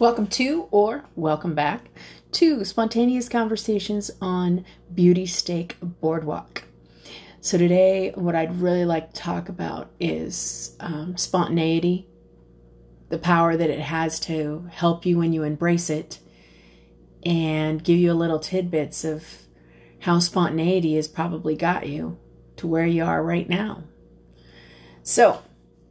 Welcome to, or welcome back to Spontaneous Conversations on Beauty Steak Boardwalk. So, today, what I'd really like to talk about is um, spontaneity, the power that it has to help you when you embrace it, and give you a little tidbits of how spontaneity has probably got you to where you are right now. So,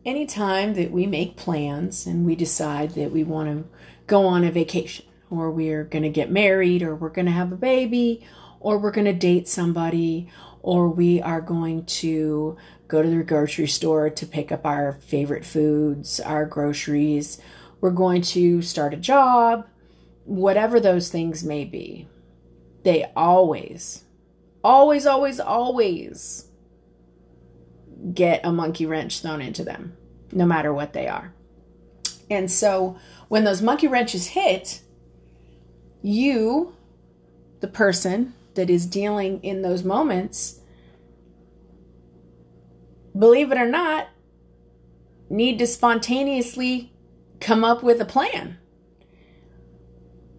anytime that we make plans and we decide that we want to go on a vacation or we're going to get married or we're going to have a baby or we're going to date somebody or we are going to go to the grocery store to pick up our favorite foods, our groceries, we're going to start a job, whatever those things may be. They always, always, always, always get a monkey wrench thrown into them, no matter what they are. And so when those monkey wrenches hit, you, the person that is dealing in those moments, believe it or not, need to spontaneously come up with a plan.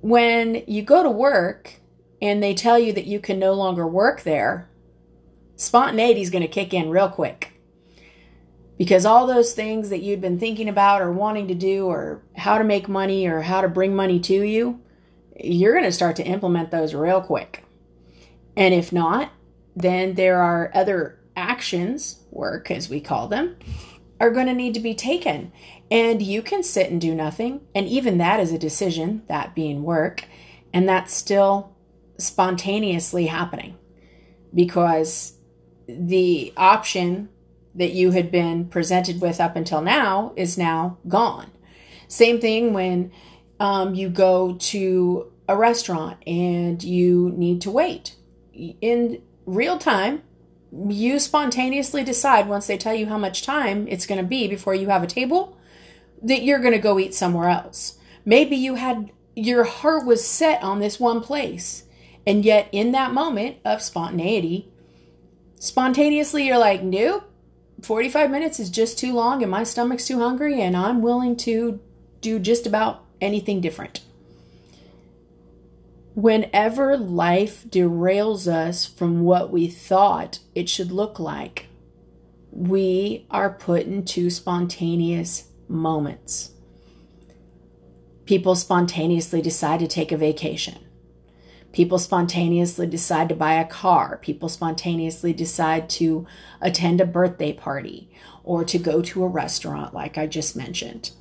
When you go to work and they tell you that you can no longer work there, spontaneity is going to kick in real quick because all those things that you'd been thinking about or wanting to do or how to make money or how to bring money to you you're going to start to implement those real quick. And if not then there are other actions work as we call them are going to need to be taken. And you can sit and do nothing. And even that is a decision that being work. And that's still spontaneously happening. Because the option that you had been presented with up until now is now gone. Same thing when um, you go to a restaurant and you need to wait. In real time, you spontaneously decide once they tell you how much time it's going to be before you have a table that you're going to go eat somewhere else. Maybe you had your heart was set on this one place. And yet, in that moment of spontaneity, spontaneously you're like, nope, 45 minutes is just too long and my stomach's too hungry and I'm willing to do just about anything different. Whenever life derails us from what we thought it should look like, we are put into spontaneous moments. People spontaneously decide to take a vacation. People spontaneously decide to buy a car. People spontaneously decide to attend a birthday party or to go to a restaurant, like I just mentioned.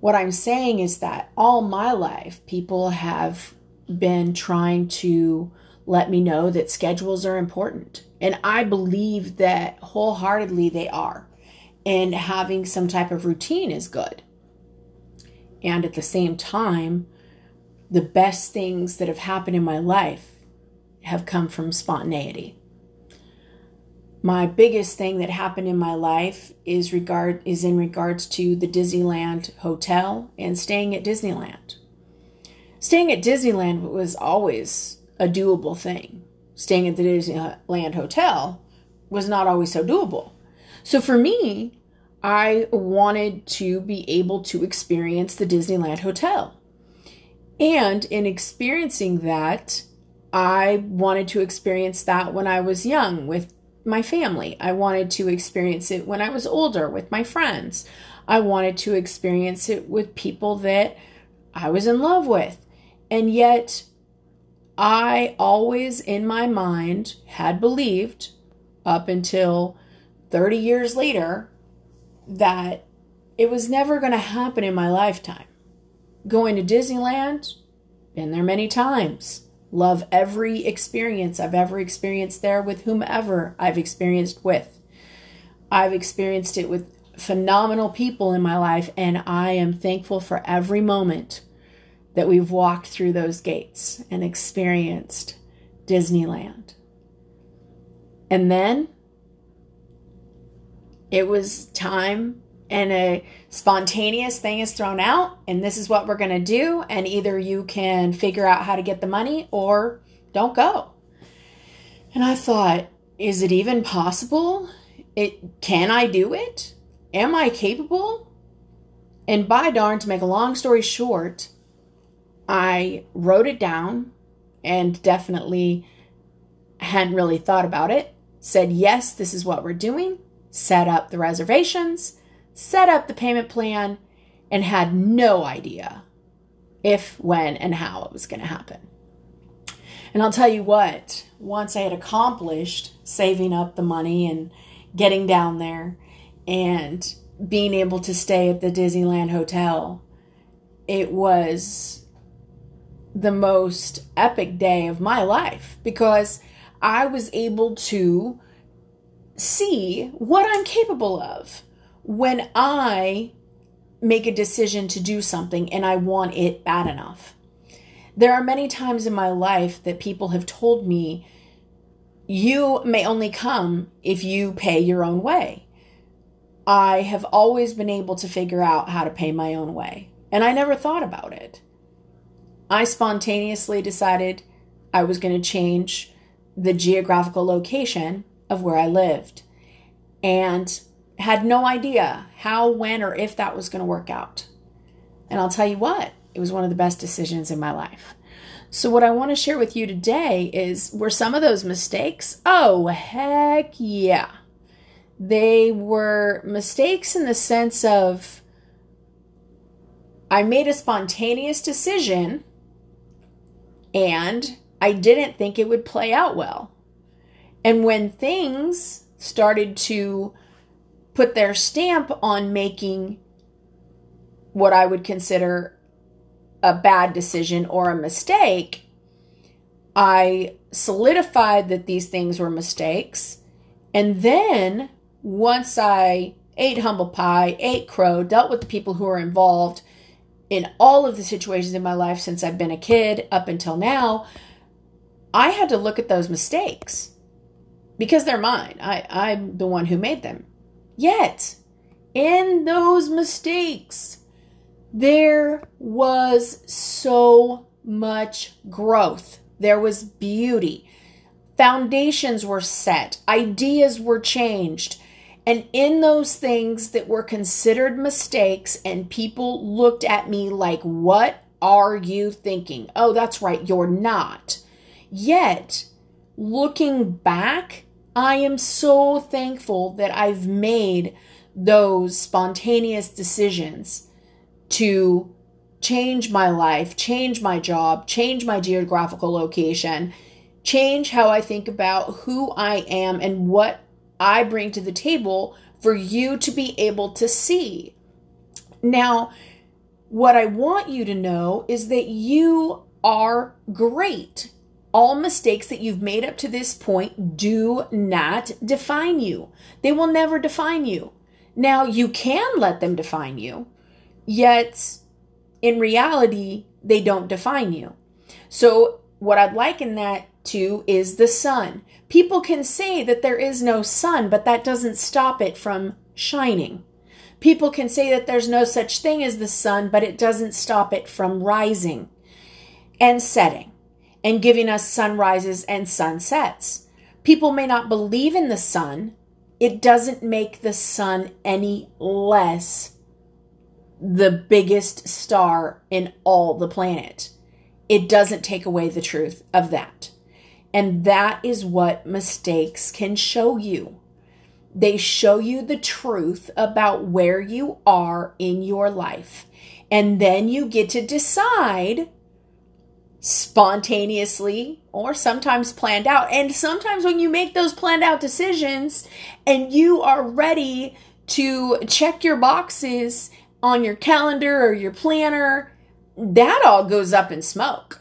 What I'm saying is that all my life, people have been trying to let me know that schedules are important. And I believe that wholeheartedly they are. And having some type of routine is good. And at the same time, the best things that have happened in my life have come from spontaneity. My biggest thing that happened in my life is regard is in regards to the Disneyland hotel and staying at Disneyland. Staying at Disneyland was always a doable thing. Staying at the Disneyland hotel was not always so doable. So for me, I wanted to be able to experience the Disneyland hotel. And in experiencing that, I wanted to experience that when I was young with my family. I wanted to experience it when I was older with my friends. I wanted to experience it with people that I was in love with. And yet, I always in my mind had believed up until 30 years later that it was never going to happen in my lifetime going to Disneyland, been there many times. Love every experience I've ever experienced there with whomever I've experienced with. I've experienced it with phenomenal people in my life, and I am thankful for every moment that we've walked through those gates and experienced Disneyland. And then it was time and a spontaneous thing is thrown out and this is what we're going to do and either you can figure out how to get the money or don't go. And i thought is it even possible? It can i do it? Am i capable? And by darn, to make a long story short, I wrote it down and definitely hadn't really thought about it. Said, yes, this is what we're doing. Set up the reservations, set up the payment plan, and had no idea if, when, and how it was going to happen. And I'll tell you what, once I had accomplished saving up the money and getting down there and being able to stay at the Disneyland Hotel, it was the most epic day of my life because I was able to see what I'm capable of when I make a decision to do something and I want it bad enough. There are many times in my life that people have told me, you may only come if you pay your own way. I have always been able to figure out how to pay my own way, and I never thought about it. I spontaneously decided I was going to change the geographical location of where I lived and had no idea how, when, or if that was going to work out. And I'll tell you what, it was one of the best decisions in my life. So, what I want to share with you today is were some of those mistakes? Oh, heck yeah. They were mistakes in the sense of I made a spontaneous decision and I didn't think it would play out well. And when things started to put their stamp on making what I would consider a bad decision or a mistake, I solidified that these things were mistakes. And then once I ate humble pie, ate crow, dealt with the people who were involved in all of the situations in my life since I've been a kid up until now, I had to look at those mistakes because they're mine. I, I'm the one who made them. Yet, in those mistakes, there was so much growth. There was beauty. Foundations were set, ideas were changed. And in those things that were considered mistakes, and people looked at me like, What are you thinking? Oh, that's right, you're not. Yet, looking back, I am so thankful that I've made those spontaneous decisions to change my life, change my job, change my geographical location, change how I think about who I am and what I bring to the table for you to be able to see. Now, what I want you to know is that you are great. All mistakes that you've made up to this point do not define you. They will never define you. Now, you can let them define you, yet in reality, they don't define you. So, what I'd liken that to is the sun. People can say that there is no sun, but that doesn't stop it from shining. People can say that there's no such thing as the sun, but it doesn't stop it from rising and setting and giving us sunrises and sunsets. People may not believe in the sun. It doesn't make the sun any less the biggest star in all the planet. It doesn't take away the truth of that. And that is what mistakes can show you. They show you the truth about where you are in your life. And then you get to decide spontaneously or sometimes planned out. And sometimes when you make those planned out decisions and you are ready to check your boxes on your calendar or your planner, that all goes up in smoke.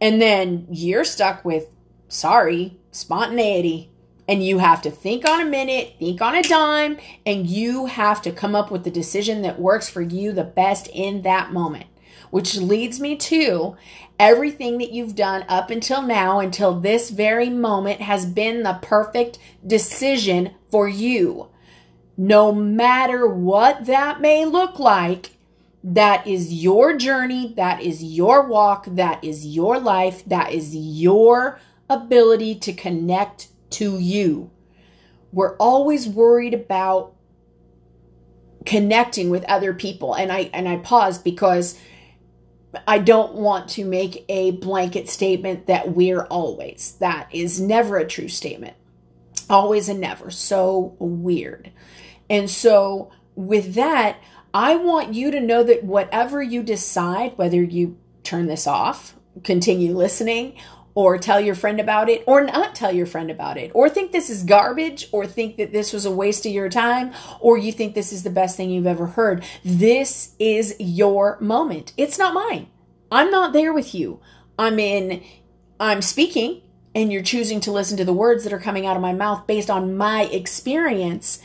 And then you're stuck with, sorry, spontaneity. And you have to think on a minute, think on a dime, and you have to come up with the decision that works for you the best in that moment. Which leads me to everything that you've done up until now, until this very moment, has been the perfect decision for you no matter what that may look like, that is your journey, that is your walk, that is your life, that is your ability to connect to you. We're always worried about connecting with other people. And I and I paused because I don't want to make a blanket statement that we're always. That is never a true statement. Always and never. So weird. And so with that, I want you to know that whatever you decide, whether you turn this off, continue listening, or tell your friend about it, or not tell your friend about it, or think this is garbage, or think that this was a waste of your time, or you think this is the best thing you've ever heard. This is your moment. It's not mine. I'm not there with you. I'm in, I'm speaking, and you're choosing to listen to the words that are coming out of my mouth based on my experience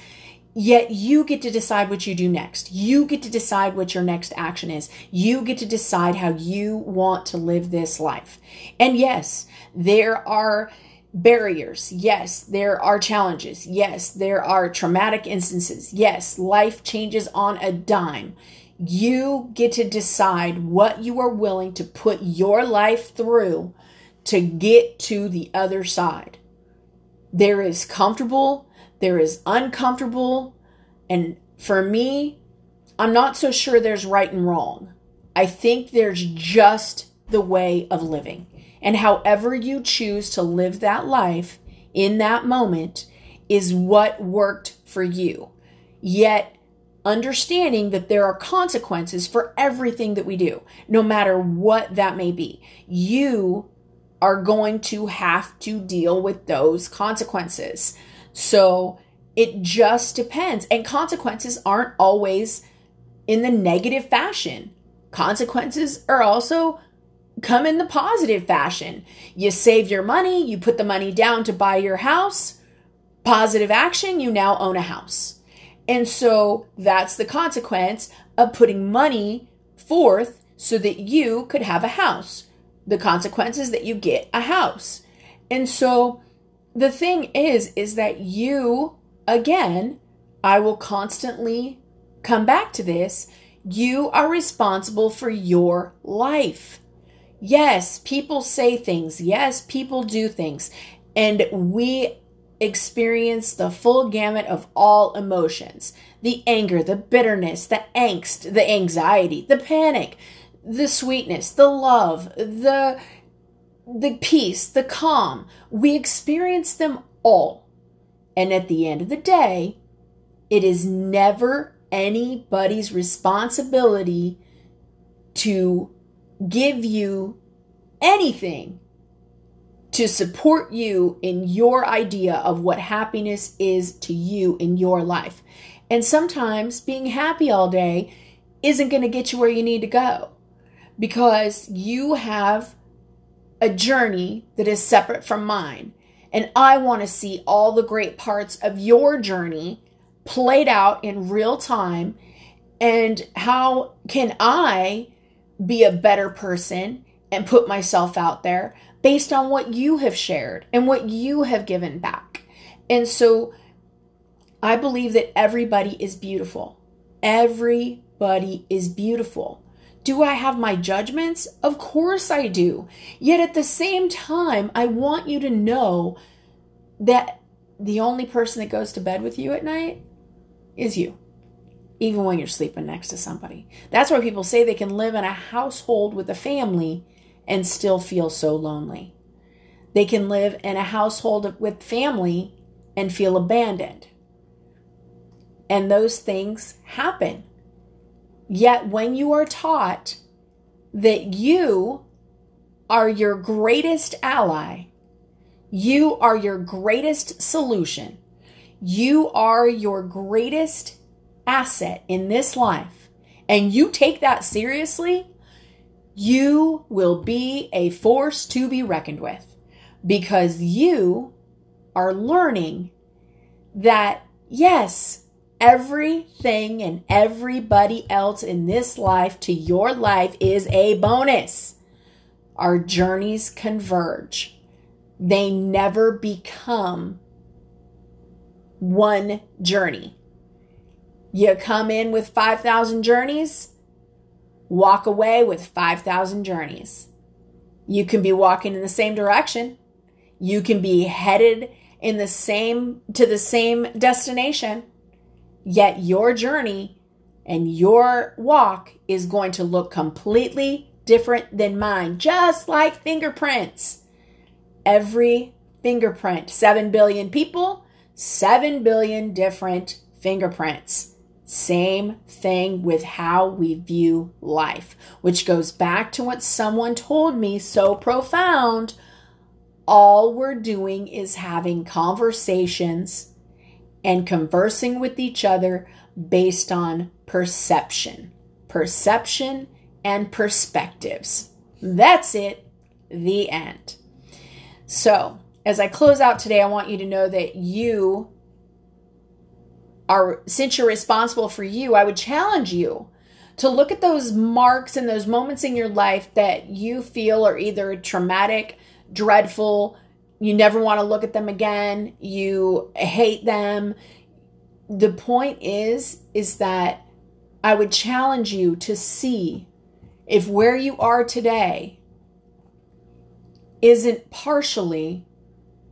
Yet you get to decide what you do next. You get to decide what your next action is. You get to decide how you want to live this life. And yes, there are barriers. Yes, there are challenges. Yes, there are traumatic instances. Yes, life changes on a dime. You get to decide what you are willing to put your life through to get to the other side. There is comfortable there is uncomfortable. And for me, I'm not so sure there's right and wrong. I think there's just the way of living. And however you choose to live that life in that moment is what worked for you. Yet, understanding that there are consequences for everything that we do, no matter what that may be. You are going to have to deal with those consequences. So it just depends. And consequences aren't always in the negative fashion. Consequences are also come in the positive fashion. You save your money, you put the money down to buy your house. Positive action, you now own a house. And so that's the consequence of putting money forth so that you could have a house. The consequences that you get a house. And so the thing is, is that you, again, I will constantly come back to this. You are responsible for your life. Yes, people say things. Yes, people do things. And we experience the full gamut of all emotions the anger, the bitterness, the angst, the anxiety, the panic, the sweetness, the love, the the peace, the calm. We experience them all. And at the end of the day, it is never anybody's responsibility to give you anything to support you in your idea of what happiness is to you in your life. And sometimes being happy all day isn't going to get you where you need to go because you have a journey that is separate from mine. And I want to see all the great parts of your journey played out in real time. And how can I be a better person and put myself out there based on what you have shared and what you have given back? And so I believe that everybody is beautiful. Everybody is beautiful. Do I have my judgments? Of course I do. Yet at the same time, I want you to know that the only person that goes to bed with you at night is you, even when you're sleeping next to somebody. That's why people say they can live in a household with a family and still feel so lonely. They can live in a household with family and feel abandoned. And those things happen. Yet, when you are taught that you are your greatest ally, you are your greatest solution, you are your greatest asset in this life, and you take that seriously, you will be a force to be reckoned with because you are learning that, yes, everything and everybody else in this life to your life is a bonus. Our journeys converge, they never become one journey. You come in with 5,000 journeys, walk away with 5,000 journeys. You can be walking in the same direction. You can be headed in the same to the same destination Yet your journey And your walk is going to look completely different than mine, just like fingerprints. Every fingerprint, 7 billion people, 7 billion different fingerprints. Same thing with how we view life, which goes back to what someone told me so profound. All we're doing is having conversations and conversing with each other based on perception. Perception and perspectives. That's it. The end. So, as I close out today, I want you to know that you are, since you're responsible for you, I would challenge you to look at those marks and those moments in your life that you feel are either traumatic, dreadful, you never want to look at them again, you hate them. The point is is that I would challenge you to see if where you are today isn't partially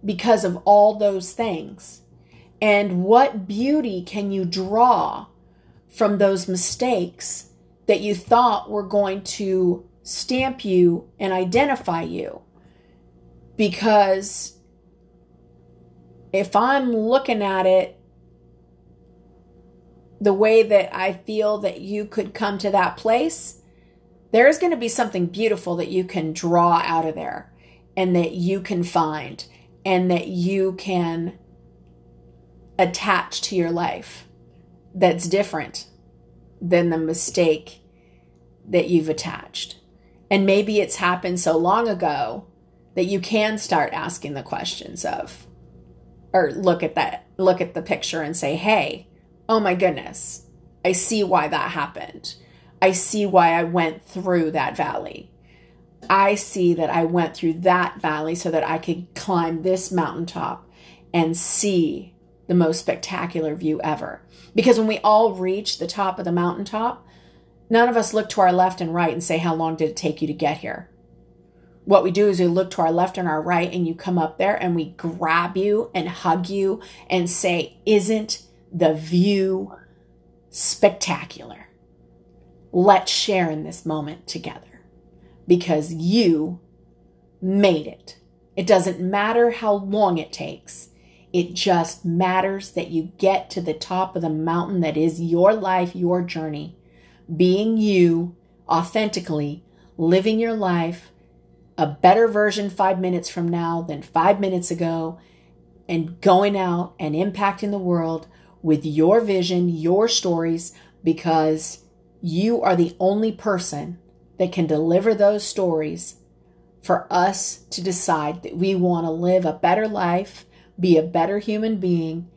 because of all those things and what beauty can you draw from those mistakes that you thought were going to stamp you and identify you? Because if I'm looking at it the way that I feel that you could come to that place, there's going to be something beautiful that you can draw out of there and that you can find and that you can attach to your life that's different than the mistake that you've attached. And maybe it's happened so long ago that you can start asking the questions of or look at that look at the picture and say, "Hey, oh my goodness, I see why that happened. I see why I went through that valley. I see that I went through that valley so that I could climb this mountaintop and see the most spectacular view ever. Because when we all reach the top of the mountaintop, none of us look to our left and right and say, How long did it take you to get here? What we do is we look to our left and our right, and you come up there and we grab you and hug you and say, Isn't the view spectacular? Let's share in this moment together because you made it. It doesn't matter how long it takes. It just matters that you get to the top of the mountain that is your life, your journey, being you authentically, living your life a better version five minutes from now than five minutes ago, and going out and impacting the world with your vision, your stories, because you are the only person that can deliver those stories for us to decide that we want to live a better life be a better human being.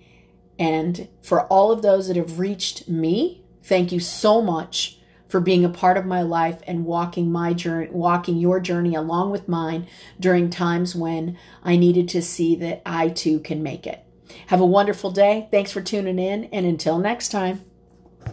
And for all of those that have reached me, thank you so much for being a part of my life and walking my journey, walking your journey along with mine during times when I needed to see that I too can make it. Have a wonderful day. Thanks for tuning in. And until next time.